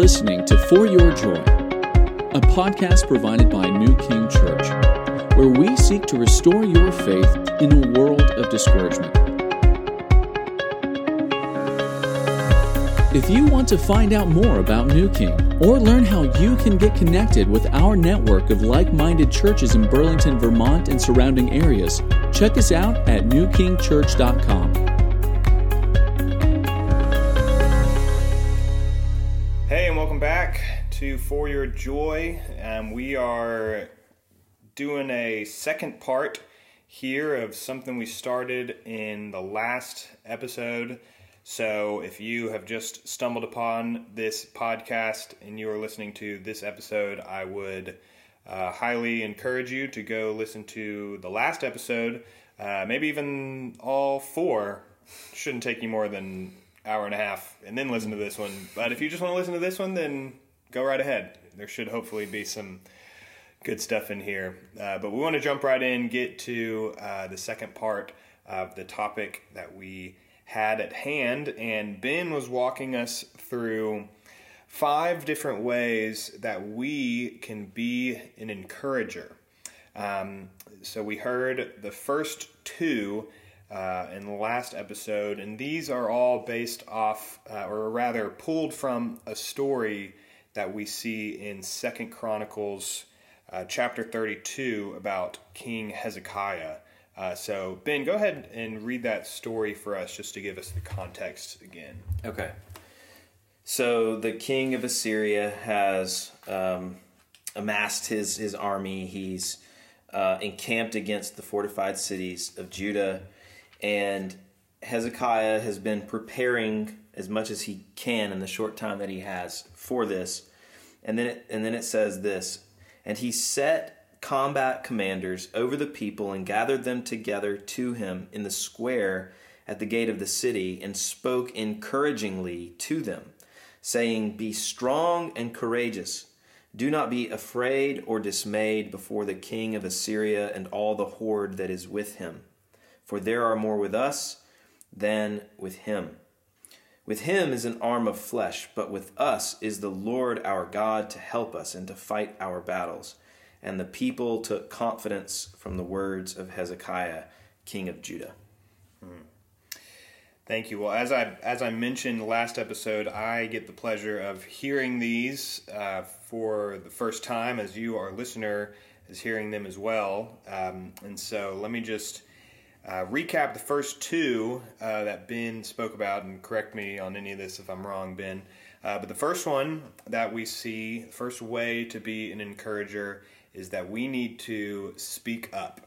listening to For Your Joy, a podcast provided by New King Church, where we seek to restore your faith in a world of discouragement. If you want to find out more about New King or learn how you can get connected with our network of like minded churches in Burlington, Vermont, and surrounding areas, check us out at newkingchurch.com. to For Your Joy. Um, we are doing a second part here of something we started in the last episode. So, if you have just stumbled upon this podcast and you are listening to this episode, I would uh, highly encourage you to go listen to the last episode, uh, maybe even all four. Shouldn't take you more than hour and a half, and then listen to this one. But if you just want to listen to this one, then go right ahead. There should hopefully be some good stuff in here. Uh, but we want to jump right in, get to uh, the second part of the topic that we had at hand. And Ben was walking us through five different ways that we can be an encourager. Um, so we heard the first two uh, in the last episode, and these are all based off, uh, or rather, pulled from a story that we see in Second Chronicles uh, chapter 32 about King Hezekiah. Uh, so, Ben, go ahead and read that story for us just to give us the context again. Okay. So the king of Assyria has um, amassed his, his army. He's uh, encamped against the fortified cities of Judah. And Hezekiah has been preparing as much as he can in the short time that he has for this. And then it, and then it says this And he set combat commanders over the people and gathered them together to him in the square at the gate of the city and spoke encouragingly to them, saying, Be strong and courageous. Do not be afraid or dismayed before the king of Assyria and all the horde that is with him. For there are more with us than with him. With him is an arm of flesh, but with us is the Lord our God to help us and to fight our battles and the people took confidence from the words of Hezekiah, king of Judah. Thank you. Well, as I as I mentioned last episode, I get the pleasure of hearing these uh, for the first time, as you, our listener, is hearing them as well. Um, and so, let me just uh, recap the first two uh, that Ben spoke about, and correct me on any of this if I'm wrong, Ben. Uh, but the first one that we see, the first way to be an encourager is that we need to speak up.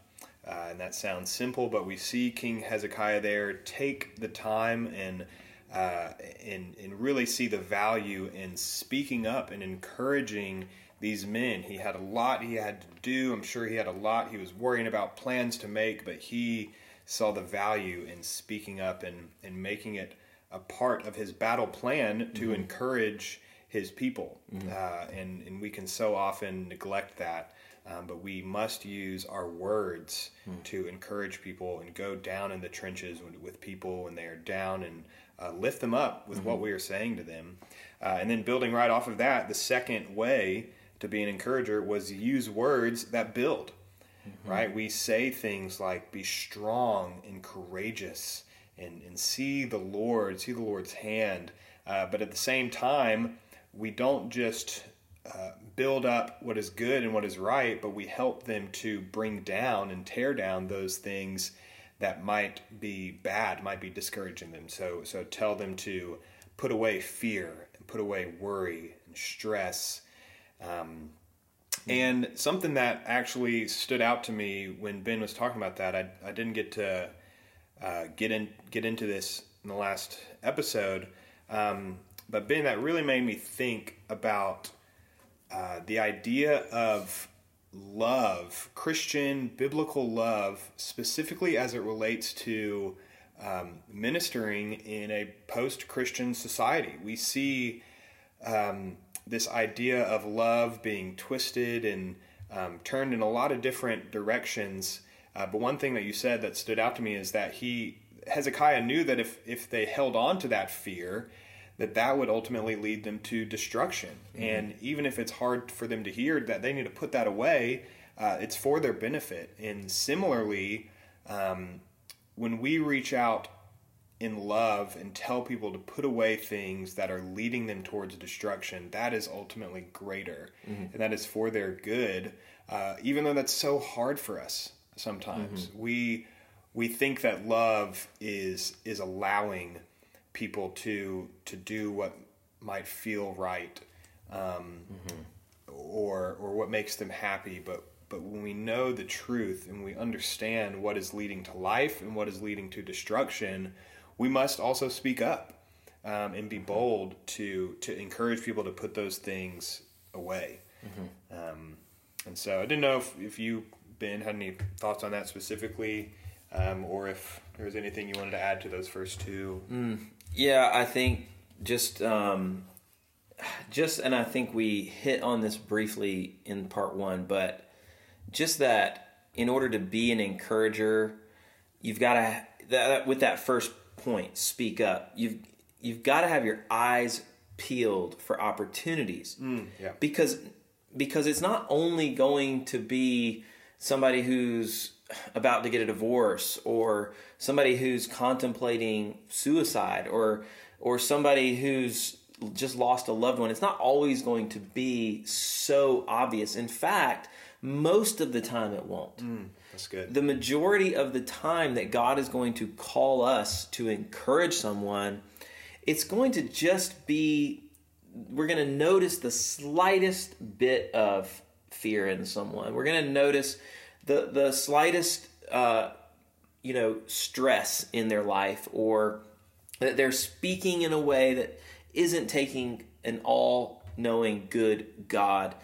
Uh, and that sounds simple, but we see King Hezekiah there take the time and uh, and and really see the value in speaking up and encouraging these men. He had a lot he had to do. I'm sure he had a lot he was worrying about plans to make, but he saw the value in speaking up and and making it a part of his battle plan to mm-hmm. encourage his people. Mm-hmm. Uh, and and we can so often neglect that. Um, but we must use our words hmm. to encourage people and go down in the trenches with, with people when they are down and uh, lift them up with mm-hmm. what we are saying to them. Uh, and then building right off of that, the second way to be an encourager was use words that build. Mm-hmm. Right? We say things like be strong and courageous and, and see the Lord, see the Lord's hand. Uh, but at the same time, we don't just uh, build up what is good and what is right, but we help them to bring down and tear down those things that might be bad, might be discouraging them. So, so tell them to put away fear and put away worry and stress. Um, and something that actually stood out to me when Ben was talking about that, I, I didn't get to uh, get in get into this in the last episode, um, but Ben, that really made me think about uh, the idea of love, Christian biblical love, specifically as it relates to um, ministering in a post Christian society. We see um, this idea of love being twisted and um, turned in a lot of different directions. Uh, but one thing that you said that stood out to me is that he Hezekiah knew that if if they held on to that fear, that that would ultimately lead them to destruction. Mm-hmm. And even if it's hard for them to hear that they need to put that away, uh, it's for their benefit. And similarly, um, when we reach out in love and tell people to put away things that are leading them towards destruction, that is ultimately greater. Mm-hmm. And that is for their good, uh, even though that's so hard for us sometimes. Mm-hmm. We we think that love is is allowing people to to do what might feel right um, mm-hmm. or or what makes them happy but but when we know the truth and we understand what is leading to life and what is leading to destruction we must also speak up um, and be bold to to encourage people to put those things away. Mm-hmm. um, and so I didn't know if, if you Ben had any thoughts on that specifically um, or if there was anything you wanted to add to those first two. Mm, yeah, I think just um, just and I think we hit on this briefly in part one, but just that in order to be an encourager, you've got to that, with that first point, speak up. You've you've got to have your eyes peeled for opportunities. Mm, yeah. Because because it's not only going to be somebody who's about to get a divorce or somebody who's contemplating suicide or or somebody who's just lost a loved one it's not always going to be so obvious in fact most of the time it won't mm, that's good the majority of the time that god is going to call us to encourage someone it's going to just be we're going to notice the slightest bit of fear in someone we're going to notice the the slightest uh, you know stress in their life or that they're speaking in a way that isn't taking an all-knowing good God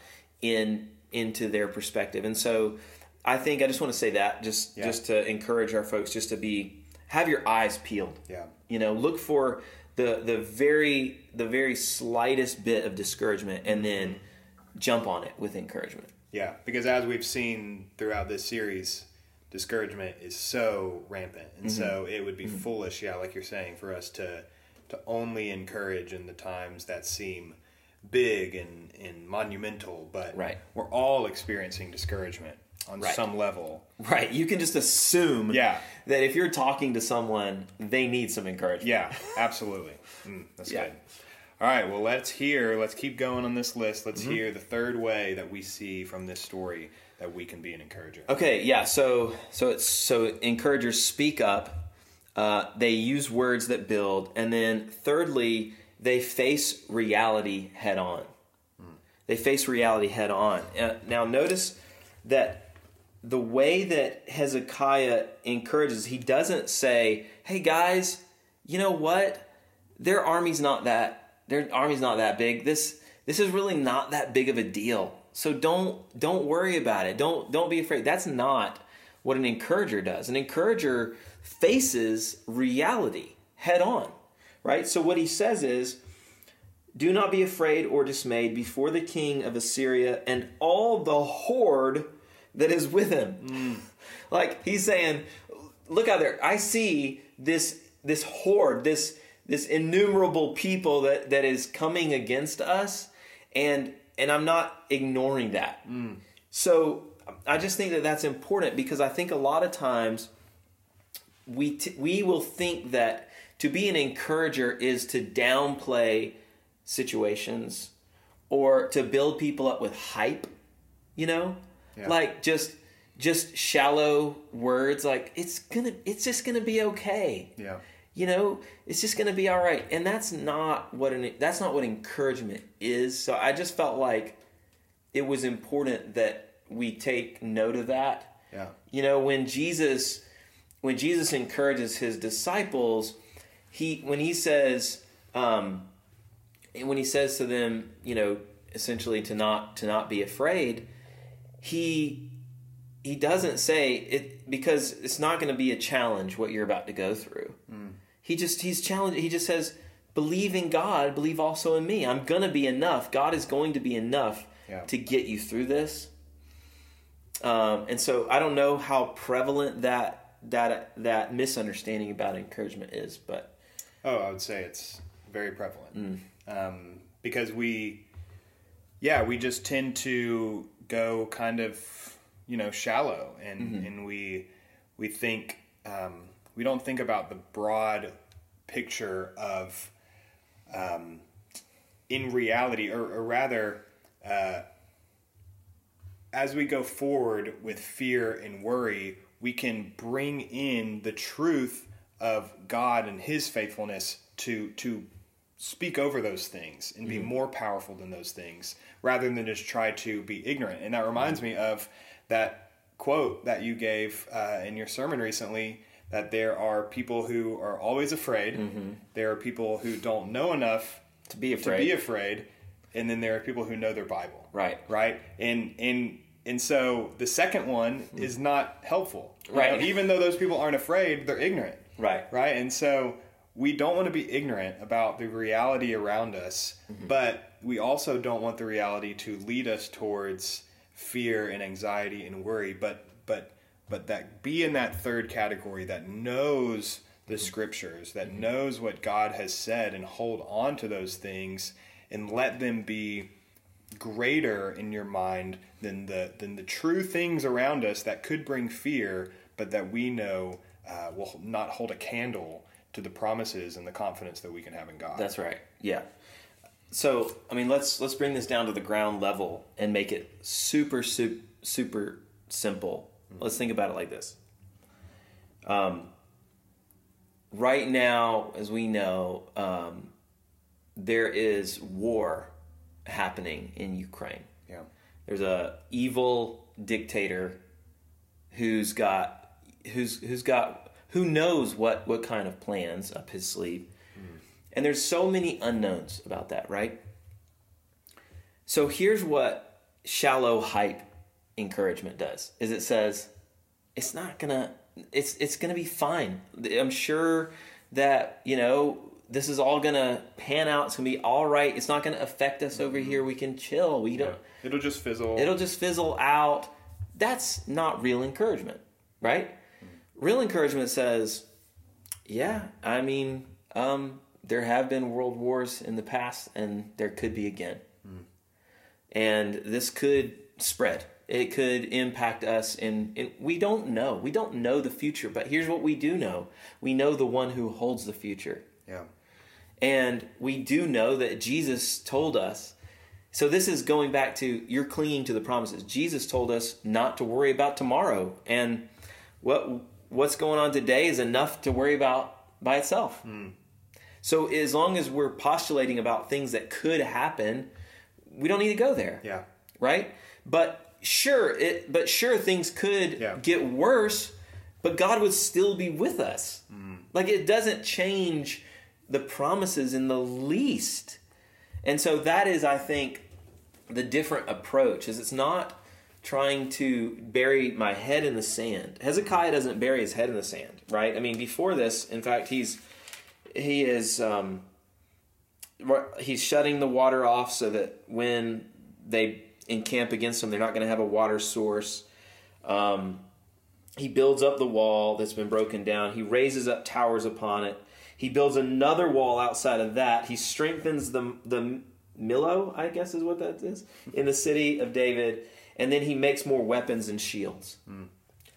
in into their perspective. And so I think I just want to say that just yeah. just to encourage our folks just to be have your eyes peeled. Yeah. You know, look for the the very the very slightest bit of discouragement and then jump on it with encouragement. Yeah, because as we've seen throughout this series, discouragement is so rampant, and mm-hmm. so it would be mm-hmm. foolish, yeah, like you're saying, for us to to only encourage in the times that seem big and, and monumental, but right. we're all experiencing discouragement on right. some level. Right. You can just assume yeah. that if you're talking to someone, they need some encouragement. Yeah, absolutely. Mm, that's yeah. good. All right, well, let's hear, let's keep going on this list. Let's mm-hmm. hear the third way that we see from this story that we can be an encourager. Okay, yeah. So, so it's so encouragers speak up. Uh, they use words that build, and then thirdly, they face reality head on. Mm. They face reality head on. Uh, now, notice that the way that Hezekiah encourages, he doesn't say, "Hey guys, you know what? Their army's not that their army's not that big. This this is really not that big of a deal. So don't don't worry about it. Don't don't be afraid. That's not what an encourager does. An encourager faces reality head on, right? So what he says is do not be afraid or dismayed before the king of Assyria and all the horde that is with him. Mm. Like he's saying, look out there. I see this this horde, this this innumerable people that, that is coming against us and and I'm not ignoring that. Mm. So I just think that that's important because I think a lot of times we t- we will think that to be an encourager is to downplay situations or to build people up with hype, you know? Yeah. Like just just shallow words like it's to it's just going to be okay. Yeah. You know it's just going to be all right. And that's not what an that's not what encouragement is. So i just felt like it was important that we take note of that. Yeah. You know when jesus when jesus encourages his disciples he when he says um when he says to them you know essentially to not to not be afraid he he doesn't say it because it's not going to be a challenge what you're about to go through mm he just he's challenged. He just says, "Believe in God. Believe also in me. I'm gonna be enough. God is going to be enough yeah. to get you through this." Um, and so I don't know how prevalent that that that misunderstanding about encouragement is, but oh, I would say it's very prevalent um, because we, yeah, we just tend to go kind of you know shallow. And and we we think um, we don't think about the broad picture of um, in reality or, or rather uh, as we go forward with fear and worry, we can bring in the truth of God and His faithfulness to to speak over those things and be mm-hmm. more powerful than those things, rather than just try to be ignorant. And that reminds me of that quote that you gave uh, in your sermon recently. That there are people who are always afraid. Mm-hmm. There are people who don't know enough To be afraid. to be afraid, and then there are people who know their Bible Right. right and and and so the second one hmm. is not helpful You know, Right. even though those people aren't afraid they're ignorant Right. right and so we don't want to be ignorant about the reality around us mm-hmm. but we also don't want the reality to lead us towards fear and anxiety and worry. But but but that be in that third category that knows the mm-hmm. scriptures that mm-hmm. knows what God has said and hold on to those things and let them be greater in your mind than the than the true things around us that could bring fear, but that we know uh, will not hold a candle to the promises and the confidence that we can have in God. That's right. Yeah. So, I mean, let's let's bring this down to the ground level and make it super super super simple. Let's think about it like this. Um, right now, as we know, um, there is war happening in Ukraine. yeah, There's a evil dictator who's got who's who's got who knows what what kind of plans up his sleeve. Mm. And there's so many unknowns about that, right? So here's what shallow hype encouragement does. Is it says it's not to it's it's to be fine. I'm sure that, you know, this is all to pan out. It's to be all right. It's not to affect us over mm-hmm. here. We can chill. We don't it'll just fizzle. it'll just fizzle out. That's not real encouragement, right? Real encouragement says, yeah, I mean, um, there have been world wars in the past, and there could be again. And this could spread. It could impact us, and, and we don't know. We don't know the future, but here's what we do know we know the one who holds the future. yeah, And we do know that Jesus told us. So this is going back to you're clinging to the promises. Jesus told us not to worry about tomorrow, and what what's going on today is enough to worry about by itself. So as long as we're postulating about things that could happen, we don't need to go there yeah, right? But sure, it but sure things could Yeah. get worse, but God would still be with us. Mm-hmm. Like it doesn't change the promises in the least. And so that is I think the different approach is it's not trying to bury my head in the sand. Hezekiah doesn't bury his head in the sand, right? I mean, before this, in fact, he's he is um, he's shutting the water off so that when they encamp against him, they're not going to have a water source. Um, he builds up the wall that's been broken down. He raises up towers upon it. He builds another wall outside of that. He strengthens the the Millo, I guess is what that is, in the city of David, and then he makes more weapons and shields. Hmm.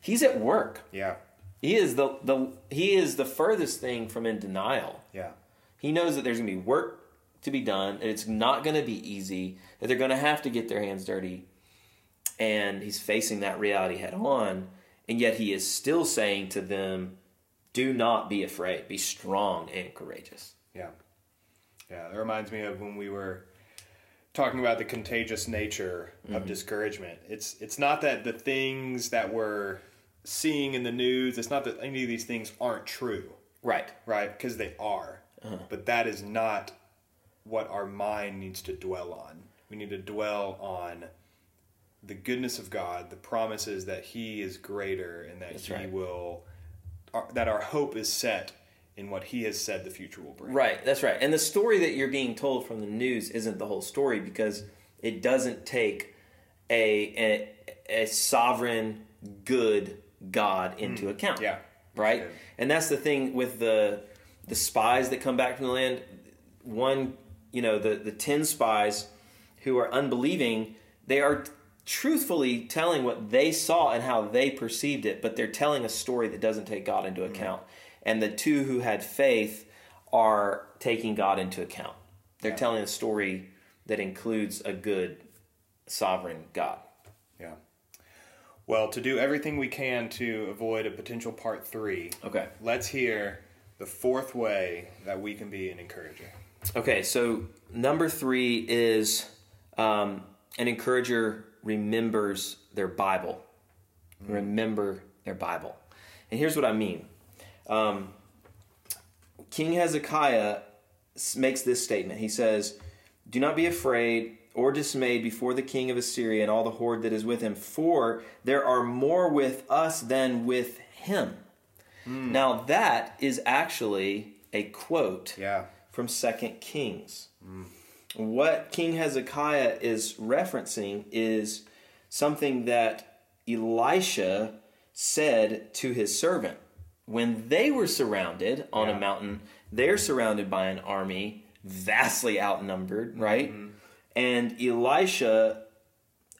He's at work. yeah, He is the, the he is the furthest thing from in denial. yeah, He knows that there's going to be work to be done, and it's not going to be easy, that they're going to have to get their hands dirty. And he's facing that reality head on, and yet he is still saying to them, Do not be afraid, be strong and courageous. yeah, yeah. That reminds me of when we were talking about the contagious nature of mm-hmm. discouragement. It's it's not that the things that we're seeing in the news. It's not that any of these things aren't true. Right. right? Because they are. Uh-huh. But that is not what our mind needs to dwell on. We need to dwell on the goodness of God, the promises that He is greater and that He right. will, our, that our hope is set in what He has said the future will bring. Right, that's right. And the story that you're being told from the news isn't the whole story because it doesn't take a a, a sovereign good God into hmm. account. Yeah. Right? And that's the thing with the the spies that come back from the land one, you know, the the ten spies who are unbelieving, they are truthfully telling what they saw and how they perceived it, but they're telling a story that doesn't take God into hmm. account. And the two who had faith are taking God into account. They're Yeah. telling a story that includes a good sovereign God. Yeah. Well, to do everything we can to avoid a potential part three, Okay. let's hear the fourth way that we can be an encourager. Okay, so number three is um, an encourager remembers their Bible. Remember their Bible. And here's what I mean um, King Hezekiah makes this statement. He says, Do not be afraid or dismayed before the king of Assyria and all the horde that is with him, for there are more with us than with him. Now, that is actually a quote Yeah. from Second Kings. What King Hezekiah is referencing is something that Elisha said to his servant. When they were surrounded on Yeah. a mountain, they're surrounded by an army vastly outnumbered, right? And Elisha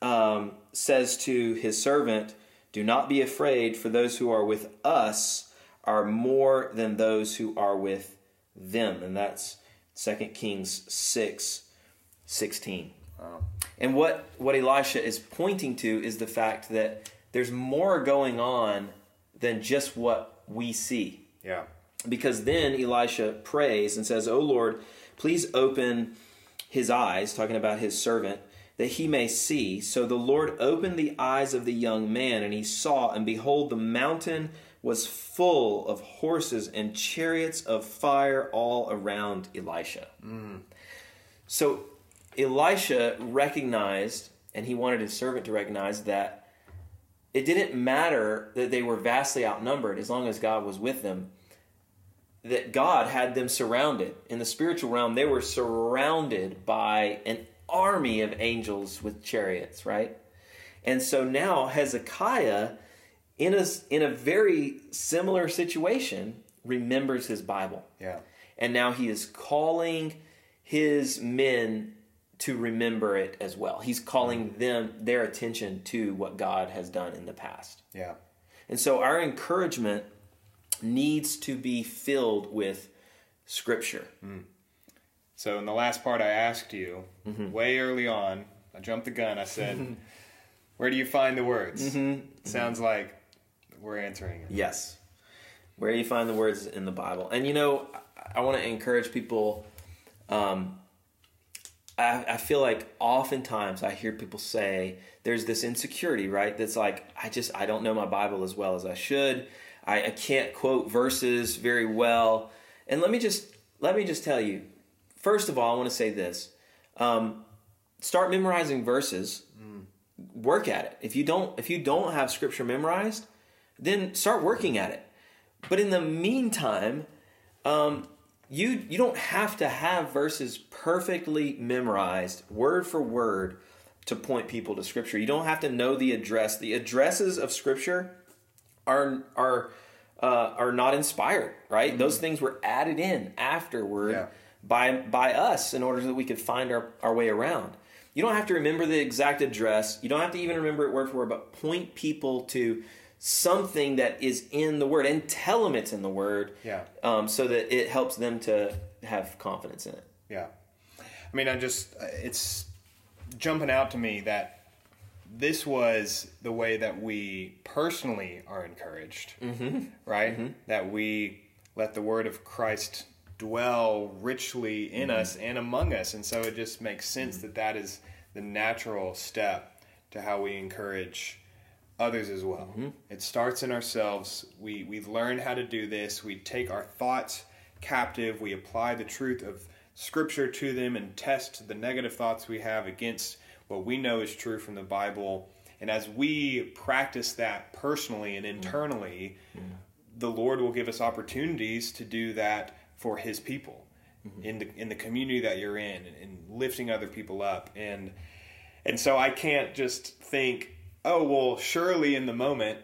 um, says to his servant, Do not be afraid, for those who are with us are more than those who are with them. And that's 2 Kings 6 16. And what, what Elisha is pointing to is the fact that there's more going on than just what we see Yeah. because then Elisha prays and says, "O Lord, please open his eyes," talking about his servant, "that he may see." So the Lord opened the eyes of the young man, and he saw, and behold, the mountain was full of horses and chariots of fire all around Elisha. Mm. So Elisha recognized, and he wanted his servant to recognize that it didn't matter that they were vastly outnumbered as long as God was with them. That God had them surrounded. In the spiritual realm, they were surrounded by an army of angels with chariots, right? And so now Hezekiah, in a, in a very similar situation, remembers his Bible. Yeah. And now he is calling his men to remember it as well. He's calling mm. them their attention to what God has done in the past. Yeah. And so our encouragement needs to be filled with scripture. Mm. So in the last part, I asked you mm-hmm. way early on. I jumped the gun. I said, mm-hmm. "Where do you find the words?" Mm-hmm. Sounds like we're answering it. Yes. Where do you find the words in the Bible. And you know, I, I want to encourage people. Um, I, I feel like oftentimes I hear people say there's this insecurity, right? That's like, I just, I don't know my Bible as well as I should. I, I can't quote verses very well. And let me just, let me just tell you, first of all, I want to say this. Um, start memorizing verses work at it. If you don't if you don't have scripture memorized, then start working at it. But in the meantime, um, you you don't have to have verses perfectly memorized word for word to point people to scripture. You don't have to know the address. The addresses of scripture are are uh, are not inspired, right? Those things were added in afterward Yeah. by by us in order that we could find our, our way around. You don't have to remember the exact address. You don't have to even remember it word for word, but point people to something that is in the word and tell them it's in the word. Yeah. Um, so that it helps them to have confidence in it. Yeah. I mean, I just, it's jumping out to me that this was the way that we personally are encouraged, mm-hmm. right? That we let the word of Christ dwell richly in us and among us. And so it just makes sense that that is the natural step to how we encourage others as well. Mm-hmm. It starts in ourselves. We we learn how to do this. We take our thoughts captive. We apply the truth of scripture to them and test the negative thoughts we have against what we know is true from the Bible. And as we practice that personally and mm-hmm. internally, the Lord will give us opportunities to do that for his people mm-hmm. in the in the community that you're in and, and lifting other people up and and so I can't just think, oh, well, surely in the moment,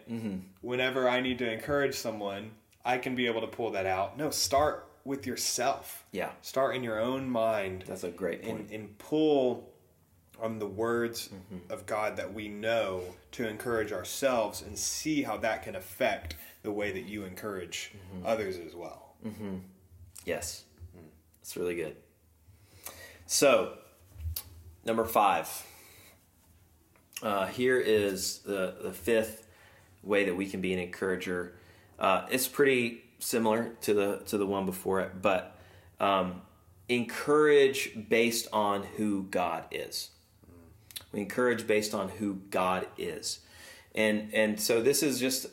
whenever I need to encourage someone, I can be able to pull that out. No, start with yourself. Yeah. Start in your own mind. That's a great point. and, and pull on the words Mm-hmm. of God that we know to encourage ourselves and see how that can affect the way that you encourage Mm-hmm. others as well. Yes. It's really good. So, number five. Uh, here is the, the fifth way that we can be an encourager. Uh, it's pretty similar to the to the one before it, but um, encourage based on who God is. We encourage based on who God is, and and so this is just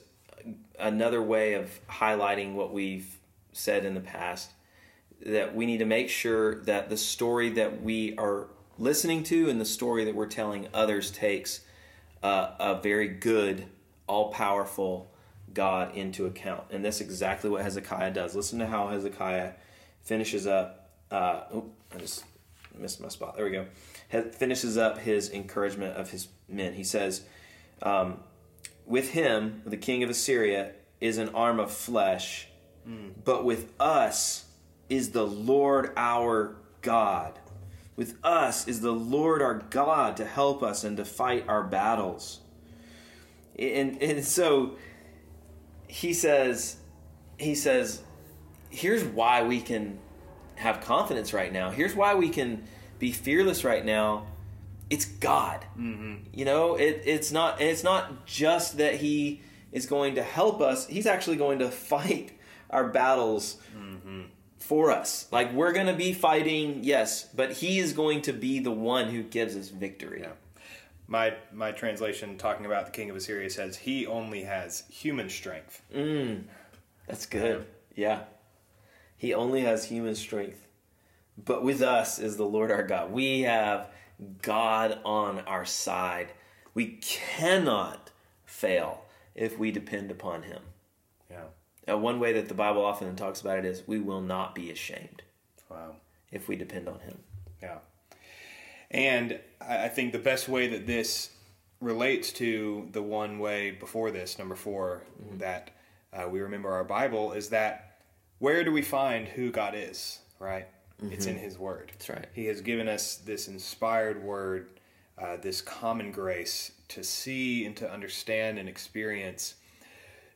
another way of highlighting what we've said in the past that we need to make sure that the story that we are listening to and the story that we're telling others takes uh, a very good, all powerful God into account. And that's exactly what Hezekiah does. Listen to how Hezekiah finishes up. Uh, oop, I just missed my spot. There we go. He finishes up his encouragement of his men. He says, um, With him, the king of Assyria, is an arm of flesh, but with us is the Lord our God. With us is the Lord our God to help us and to fight our battles. And, and so he says, he says, here's why we can have confidence right now. Here's why we can be fearless right now. It's God. Mm-hmm. You know, it, it's not. It's not just that He is going to help us. He's actually going to fight our battles mm. For us. Like we're going to be fighting, yes, but He is going to be the one who gives us victory. Yeah. My my translation talking about the king of Assyria says he only has human strength. Mm. That's good. Yeah. He only has human strength. But with us is the Lord our God. We have God on our side. We cannot fail if we depend upon Him. Yeah. Uh, one way that the Bible often talks about it is we will not be ashamed Wow. if we depend on Him. Yeah. And I think the best way that this relates to the one way before this, number 4 that uh, we remember our Bible, is that where do we find who God is, right? It's in His Word. That's right. He has given us this inspired Word, uh, this common grace to see and to understand and experience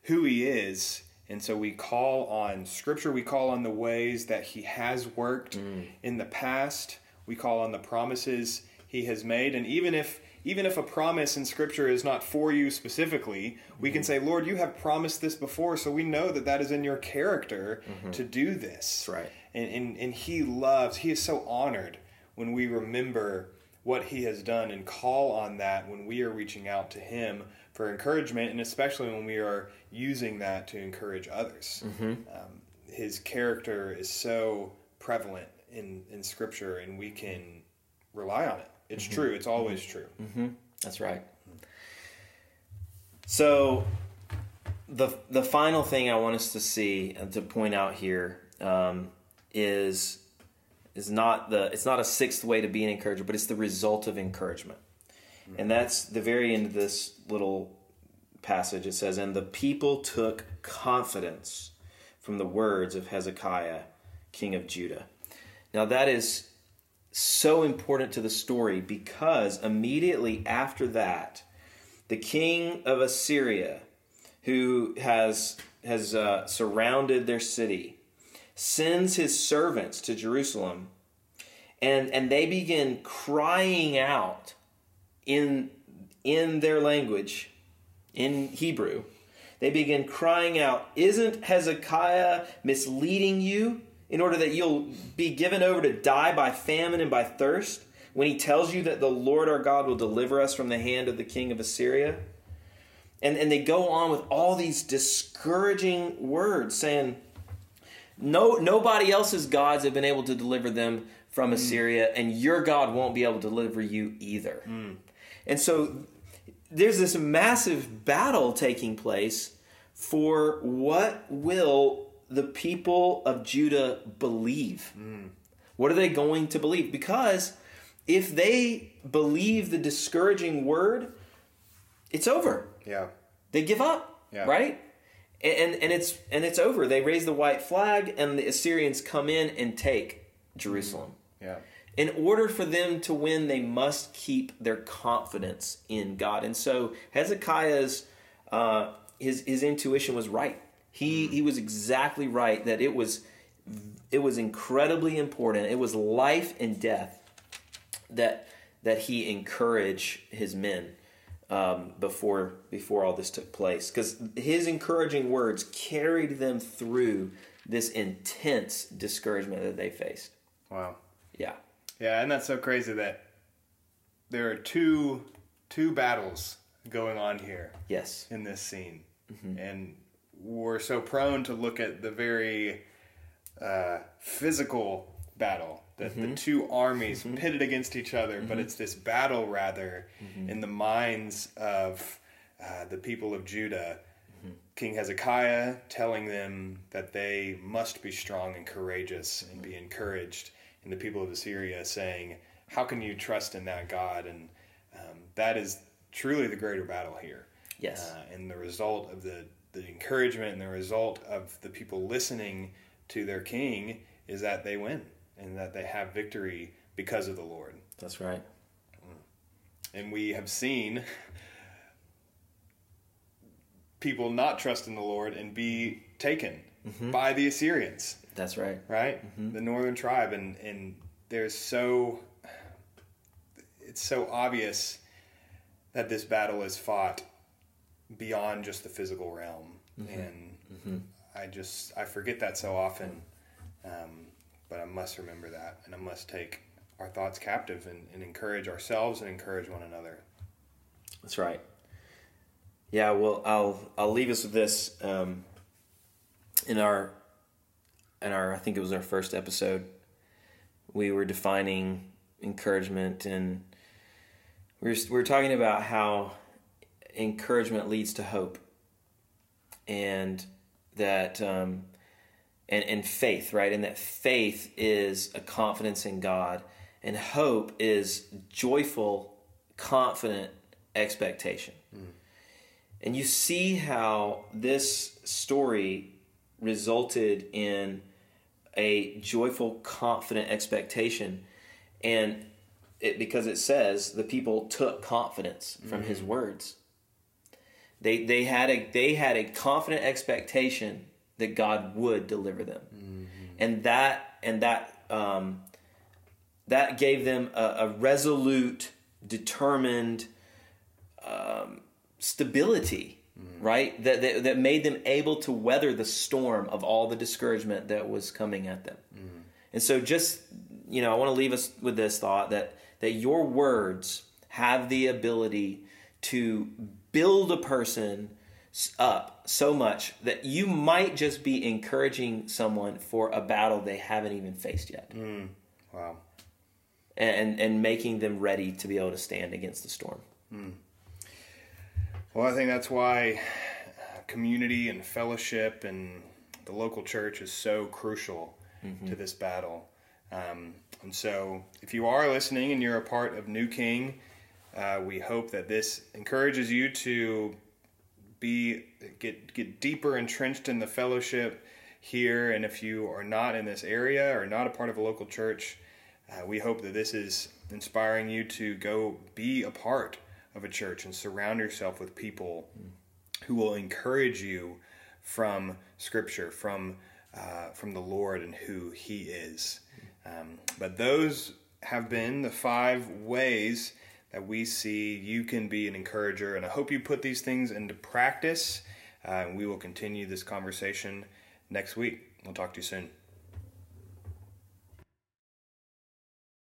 who he is and so we call on scripture. We call on the ways that he has worked mm. in the past. We call on the promises he has made. And even if even if a promise in scripture is not for you specifically we can mm-hmm. say lord you have promised this before. So we know that that is in your character mm-hmm. to do this. That's right. and, and and he loves he is so honored when we remember what he has done and call on that when we are reaching out to him for encouragement and especially when we are using that to encourage others. Um, his character is so prevalent in in scripture and we can rely on it. It's true. It's always true. That's right. So, the the final thing I want us to see and to point out here um, is is not the it's not a sixth way to be an encourager, but it's the result of encouragement, and that's the very end of this little passage. It says, "And the people took confidence from the words of Hezekiah, king of Judah." Now that is so important to the story because immediately after that, the king of Assyria, who has has uh, surrounded their city, sends his servants to Jerusalem, and and they begin crying out in in their language, in Hebrew. They begin crying out, "Isn't Hezekiah misleading you in order that you'll be given over to die by famine and by thirst?" When he tells you that the Lord our God will deliver us from the hand of the king of Assyria? And, and they go on with all these discouraging words saying, no, nobody else's gods have been able to deliver them from Assyria, and your God won't be able to deliver you either. Hmm. And so there's this massive battle taking place for what will the people of Judah believe? Mm. What are they going to believe? Because if they believe the discouraging word, it's over yeah they give up Yeah. right and and it's and it's over. They raise the white flag, and the Assyrians come in and take Jerusalem. Mm. Yeah. In order for them to win, they must keep their confidence in God. And so Hezekiah's uh, his his intuition was right. He he was exactly right that it was it was incredibly important. It was life and death that that he encourage his men um, before before all this took place because his encouraging words carried them through this intense discouragement that they faced. Wow. Yeah. Yeah, and that's so crazy that there are two two battles going on here Yes. in this scene, mm-hmm. and we're so prone to look at the very uh, physical battle that the mm-hmm. two armies mm-hmm. pitted against each other, but it's this battle rather in the minds of uh, the people of Judah. King Hezekiah telling them that they must be strong and courageous and be encouraged, and the people of Assyria saying, "How can you trust in that God?" And um, that is truly the greater battle here. Yes. Uh, and the result of the the encouragement and the result of the people listening to their king is that they win and that they have victory because of the Lord. That's right. And we have seen people not trust in the Lord and be taken by the Assyrians, That's right. right? The northern tribe and and there's so it's so obvious that this battle is fought beyond just the physical realm and I just I forget that so often um, but I must remember that and I must take our thoughts captive and, and encourage ourselves and encourage one another That's right. Yeah, well, I'll I'll leave us with this. Um, in our in our I think it was our first episode, we were defining encouragement, and we were we were talking about how encouragement leads to hope, and that um, and and faith, right? And that faith is a confidence in God, and hope is joyful, confident expectation. And you see how this story resulted in a joyful, confident expectation. And it, because it says the people took confidence from his mm-hmm. words. They, they, had a, they had a confident expectation that God would deliver them. Mm-hmm. And that, and that, um, that gave them a, a resolute, determined, um, stability, Mm-hmm. right? That, that that made them able to weather the storm of all the discouragement that was coming at them. Mm-hmm. And so, just you know, I want to leave us with this thought that that your words have the ability to build a person up so much that you might just be encouraging someone for a battle they haven't even faced yet, mm. wow and and making them ready to be able to stand against the storm. Mm. Well, I think that's why community and fellowship and the local church is so crucial to this battle. Um, and so, if you are listening and you're a part of New King, uh, we hope that this encourages you to be get get deeper entrenched in the fellowship here. And if you are not in this area or not a part of a local church, uh, we hope that this is inspiring you to go be a part of a church and surround yourself with people who will encourage you from Scripture, from uh, from the Lord and who He is. Um, but those have been the five ways that we see you can be an encourager, and I hope you put these things into practice. Uh, and we will continue this conversation next week. We'll talk to you soon.